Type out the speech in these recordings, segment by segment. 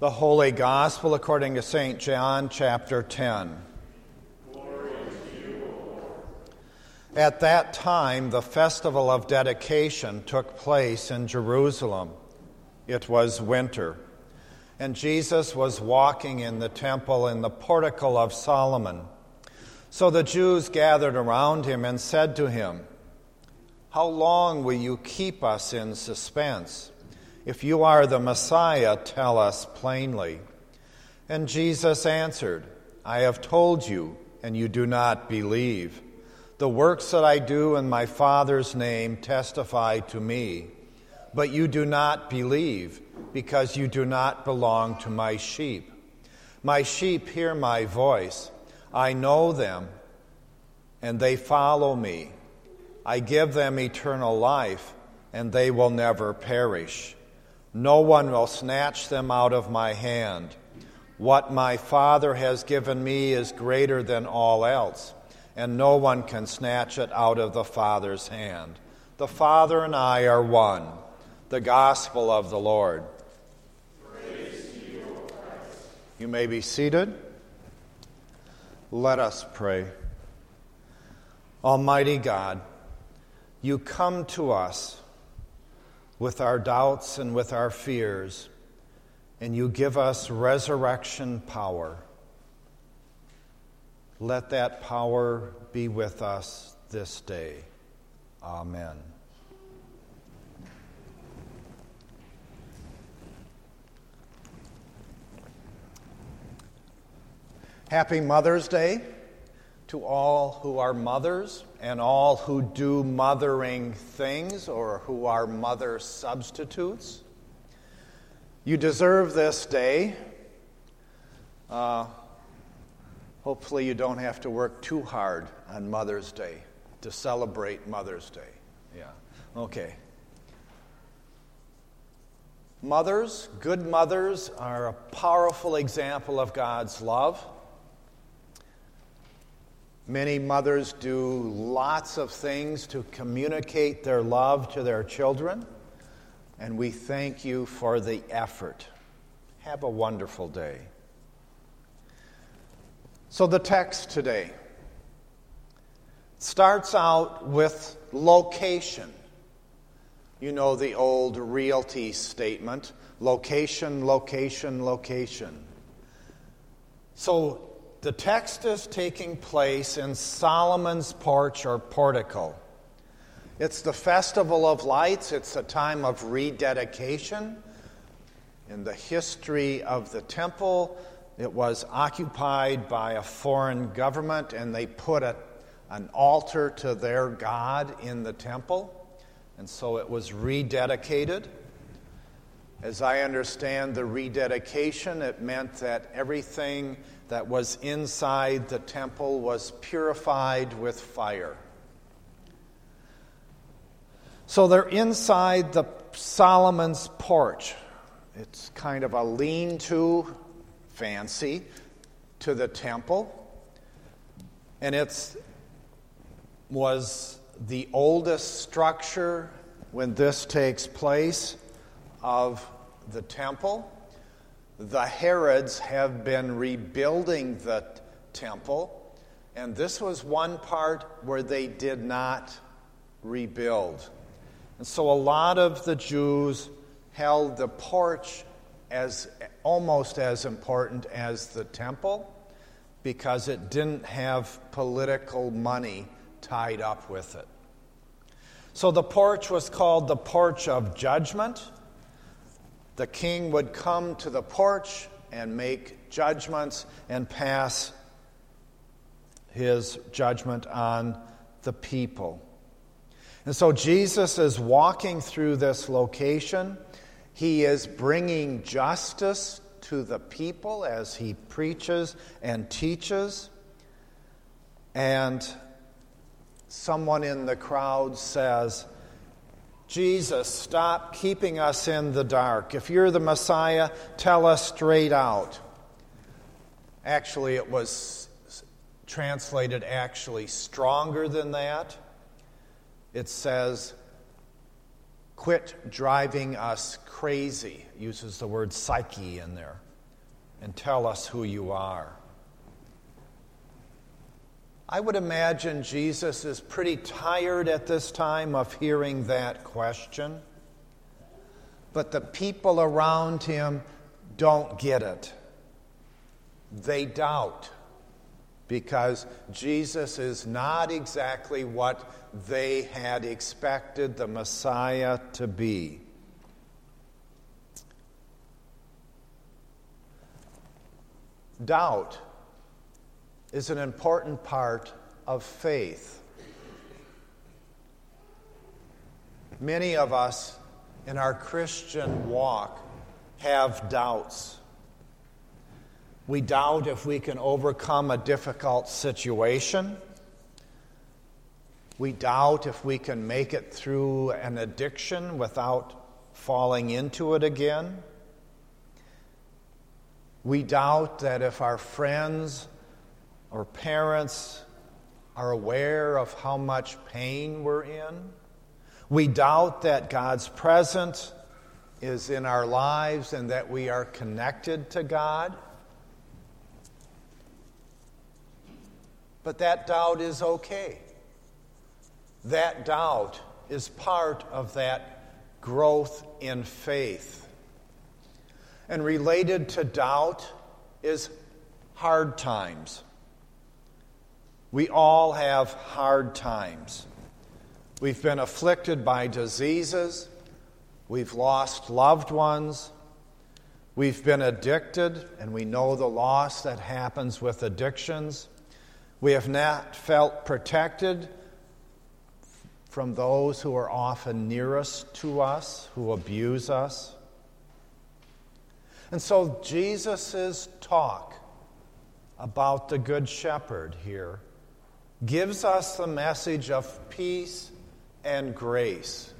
The Holy Gospel according to St. John, chapter 10. At that time, the festival of dedication took place in Jerusalem. It was winter, and Jesus was walking in the temple in the portico of Solomon. So the Jews gathered around him and said to him, How long will you keep us in suspense? If you are the Messiah, tell us plainly. And Jesus answered, I have told you, and you do not believe. The works that I do in my Father's name testify to me, but you do not believe, because you do not belong to my sheep. My sheep hear my voice. I know them, and they follow me. I give them eternal life, and they will never perish. No one will snatch them out of my hand. What my Father has given me is greater than all else, and no one can snatch it out of the Father's hand. The Father and I are one. The gospel of the Lord. You, may be seated. Let us pray. Almighty God, you come to us with our doubts and with our fears, and you give us resurrection power. Let that power be with us this day. Amen. Happy Mother's Day to all who are mothers and all who do mothering things or who are mother substitutes. You deserve this day. Uh, hopefully, you don't have to work too hard on Mother's Day to celebrate Mother's Day. Yeah, okay. Mothers, good mothers, are a powerful example of God's love. Many mothers do lots of things to communicate their love to their children, and we thank you for the effort. Have a wonderful day. So, the text today starts out with location. You know the old realty statement location, location, location. So, the text is taking place in Solomon's porch or portico. It's the Festival of Lights, it's a time of rededication. In the history of the temple, it was occupied by a foreign government, and they put a, an altar to their God in the temple, and so it was rededicated. As I understand the rededication, it meant that everything that was inside the temple was purified with fire. So they're inside the Solomon's porch. It's kind of a lean to, fancy, to the temple. And it was the oldest structure when this takes place of the temple. The Herods have been rebuilding the temple, and this was one part where they did not rebuild. And so a lot of the Jews held the porch as almost as important as the temple because it didn't have political money tied up with it. So the porch was called the porch of judgment the king would come to the porch and make judgments and pass his judgment on the people. And so Jesus is walking through this location. He is bringing justice to the people as he preaches and teaches. And someone in the crowd says, Jesus, stop keeping us in the dark. If you're the Messiah, tell us straight out. Actually, it was translated actually stronger than that. It says, quit driving us crazy, uses the word psyche in there, and tell us who you are. I would imagine Jesus is pretty tired at this time of hearing that question. But the people around him don't get it. They doubt because Jesus is not exactly what they had expected the Messiah to be. Doubt is an important part of faith. Many of us in our Christian walk have doubts. We doubt if we can overcome a difficult situation. We doubt if we can make it through an addiction without falling into it again. We doubt that if our friends or parents are aware of how much pain we're in. We doubt that God's presence is in our lives and that we are connected to God. But that doubt is okay. That doubt is part of that growth in faith. And related to doubt is hard times. We all have hard times. We've been afflicted by diseases. We've lost loved ones. We've been addicted, and we know the loss that happens with addictions. We have not felt protected from those who are often nearest to us, who abuse us. And so Jesus' talk about the Good Shepherd here gives us the message of peace and grace.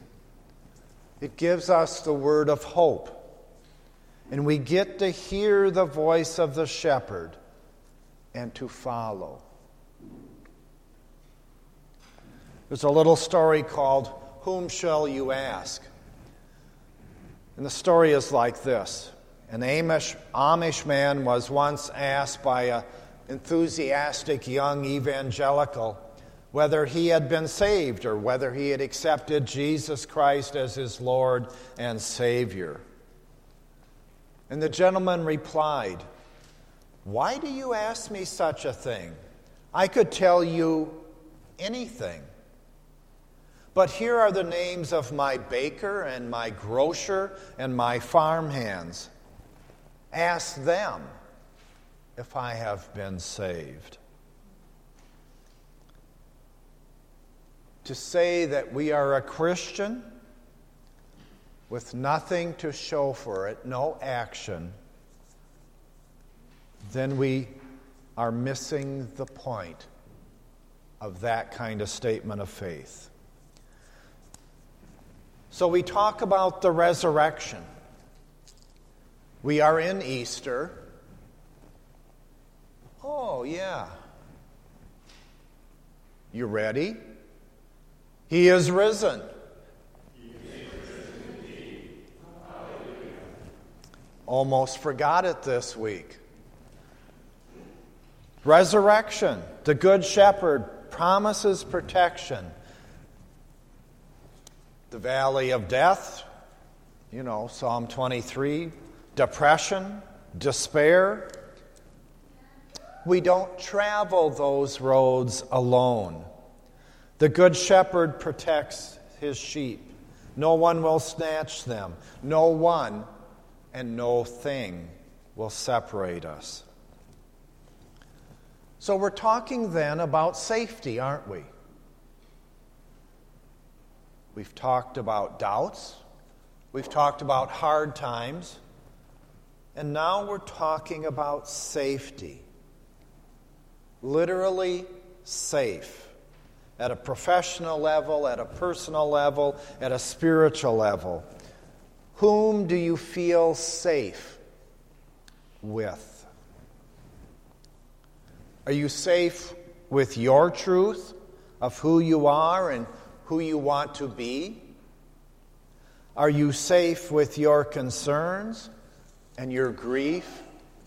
It gives us the word of hope. And we get to hear the voice of the shepherd and to follow. There's a little story called Whom Shall You Ask? And the story is like this An Amish, Amish man was once asked by a enthusiastic young evangelical whether he had been saved or whether he had accepted Jesus Christ as his Lord and Savior. And the gentleman replied, Why do you ask me such a thing? I could tell you anything. But here are the names of my baker and my grocer and my farmhands. Ask them if I have been saved. To say that we are a Christian with nothing to show for it, no action, then we are missing the point of that kind of statement of faith. So we talk about the resurrection. We are in Easter. Oh, yeah. You ready? He is risen. Almost forgot it this week. Resurrection. The Good Shepherd promises protection. The valley of death, you know, Psalm 23. Depression, despair, we don't travel those roads alone. The Good Shepherd protects his sheep. No one will snatch them. No one and no thing will separate us. So we're talking then about safety, aren't we? We've talked about doubts. We've talked about hard times. And now we're talking about safety literally safe at a professional level, at a personal level, at a spiritual level. Whom do you feel safe with? Are you safe with your truth of who you are and who you want to be? Are you safe with your concerns and your grief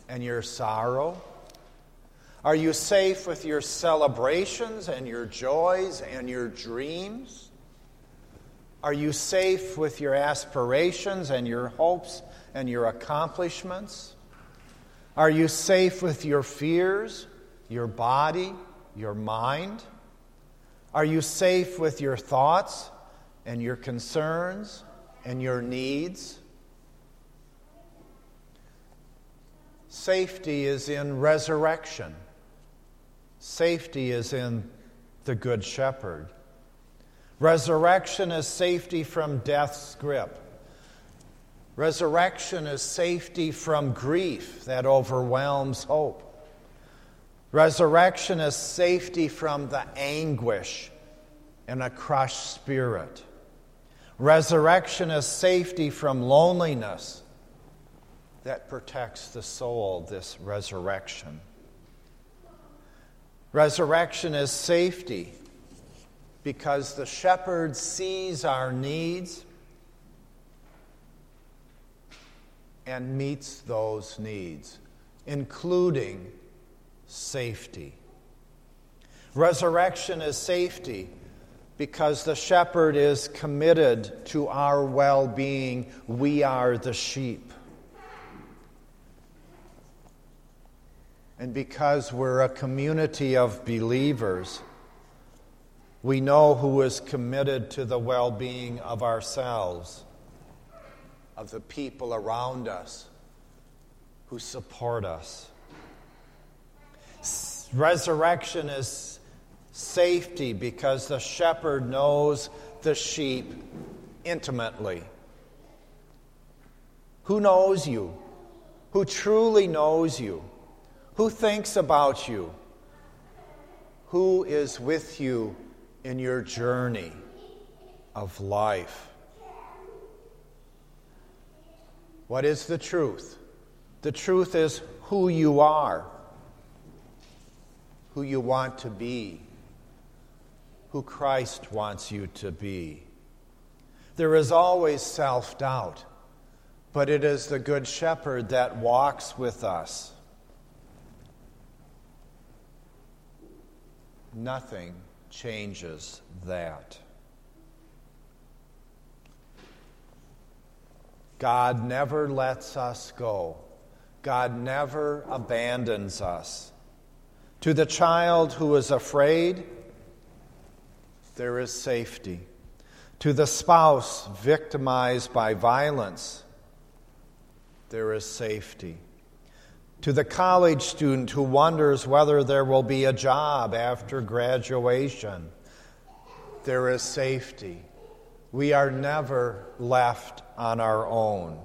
and your sorrow? Are you safe with your celebrations and your joys and your dreams? Are you safe with your aspirations and your hopes and your accomplishments? Are you safe with your fears, your body, your mind? Are you safe with your thoughts and your concerns and your needs? Safety is in resurrection. Safety is in the Good Shepherd. Resurrection is safety from death's grip. Resurrection is safety from grief that overwhelms hope. Resurrection is safety from the anguish in a crushed spirit. Resurrection is safety from loneliness that protects the soul, this resurrection. Resurrection is safety because the shepherd sees our needs and meets those needs, including safety. Resurrection is safety because the shepherd is committed to our well being. We are the sheep. And because we're a community of believers, we know who is committed to the well being of ourselves, of the people around us who support us. Resurrection is safety because the shepherd knows the sheep intimately. Who knows you? Who truly knows you? Who thinks about you? Who is with you in your journey of life? What is the truth? The truth is who you are who you want to be, who Christ wants you to be. There is always self doubt, but it is the Good Shepherd that walks with us. Nothing changes that. God never lets us go. God never abandons us. To the child who is afraid, there is safety. To the spouse victimized by violence, there is safety. To the college student who wonders whether there will be a job after graduation, there is safety. We are never left on our own.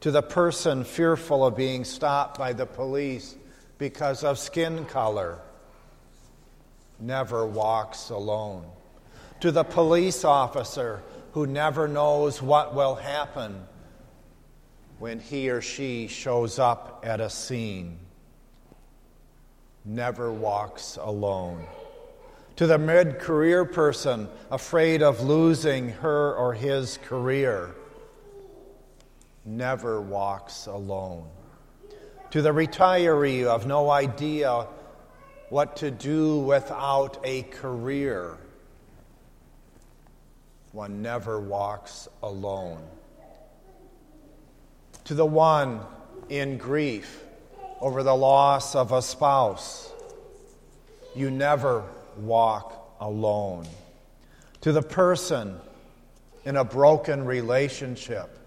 To the person fearful of being stopped by the police because of skin color never walks alone. To the police officer who never knows what will happen when he or she shows up at a scene, never walks alone. To the mid career person afraid of losing her or his career, never walks alone to the retiree of no idea what to do without a career. One never walks alone. To the one in grief over the loss of a spouse, you never walk alone. To the person in a broken relationship,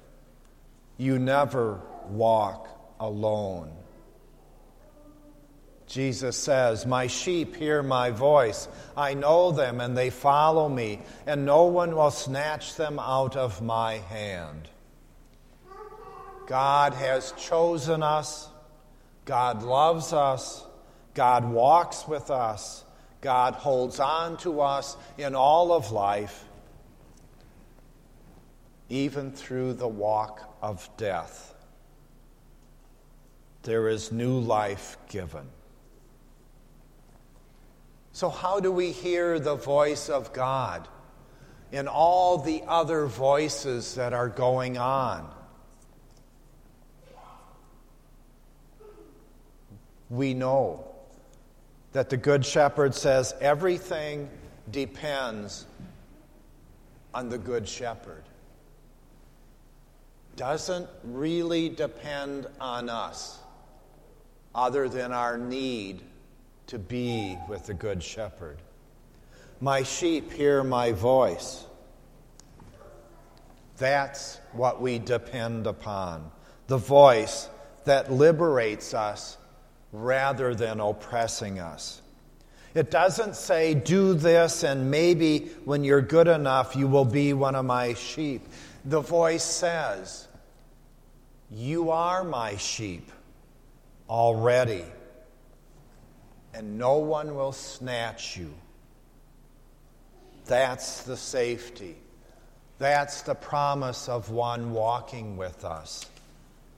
you never walk alone. Jesus says, My sheep hear my voice. I know them, and they follow me, and no one will snatch them out of my hand. God has chosen us. God loves us. God walks with us. God holds on to us in all of life, even through the walk of death. There is new life given. So, how do we hear the voice of God? in all the other voices that are going on. We know that the Good Shepherd says everything depends on the Good Shepherd. Doesn't really depend on us, other than our need to be with the Good Shepherd. My sheep hear my voice. That's what we depend upon the voice that liberates us rather than oppressing us. It doesn't say, do this, and maybe when you're good enough, you will be one of my sheep. The voice says, You are my sheep already, and no one will snatch you. That's the safety. That's the promise of one walking with us.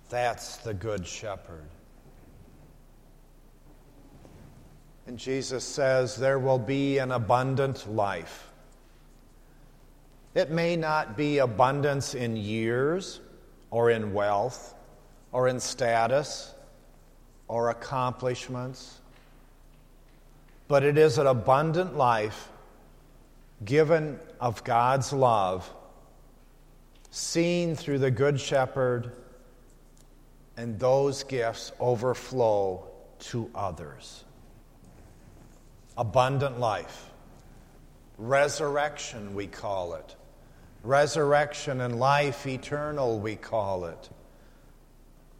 That's the Good Shepherd. And Jesus says there will be an abundant life. It may not be abundance in years or in wealth or in status or accomplishments, but it is an abundant life given of God's love, seen through the Good Shepherd, and those gifts overflow to others abundant life. Resurrection, we call it. Resurrection and life eternal, we call it.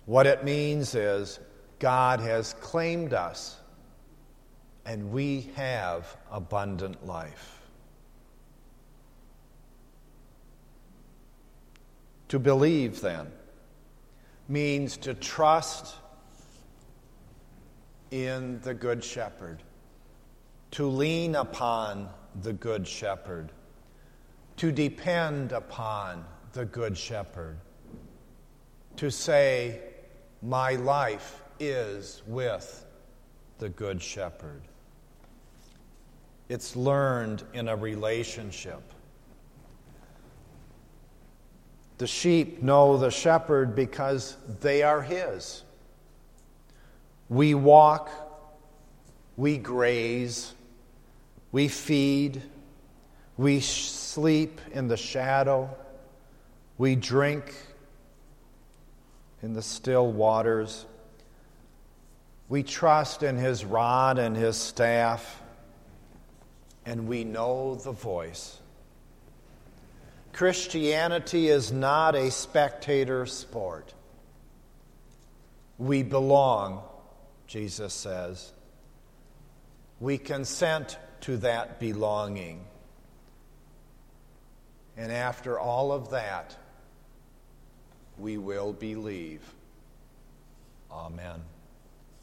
What it means is God has claimed us and we have abundant life. To believe, then, means to trust in the Good Shepherd to lean upon the Good Shepherd, to depend upon the Good Shepherd, to say, My life is with the Good Shepherd. It's learned in a relationship. The sheep know the shepherd because they are his. We walk, we graze, we feed, we sleep in the shadow, we drink in the still waters. We trust in his rod and his staff, and we know the voice. Christianity is not a spectator sport. We belong, Jesus says. We consent to that belonging. And after all of that, we will believe. Amen.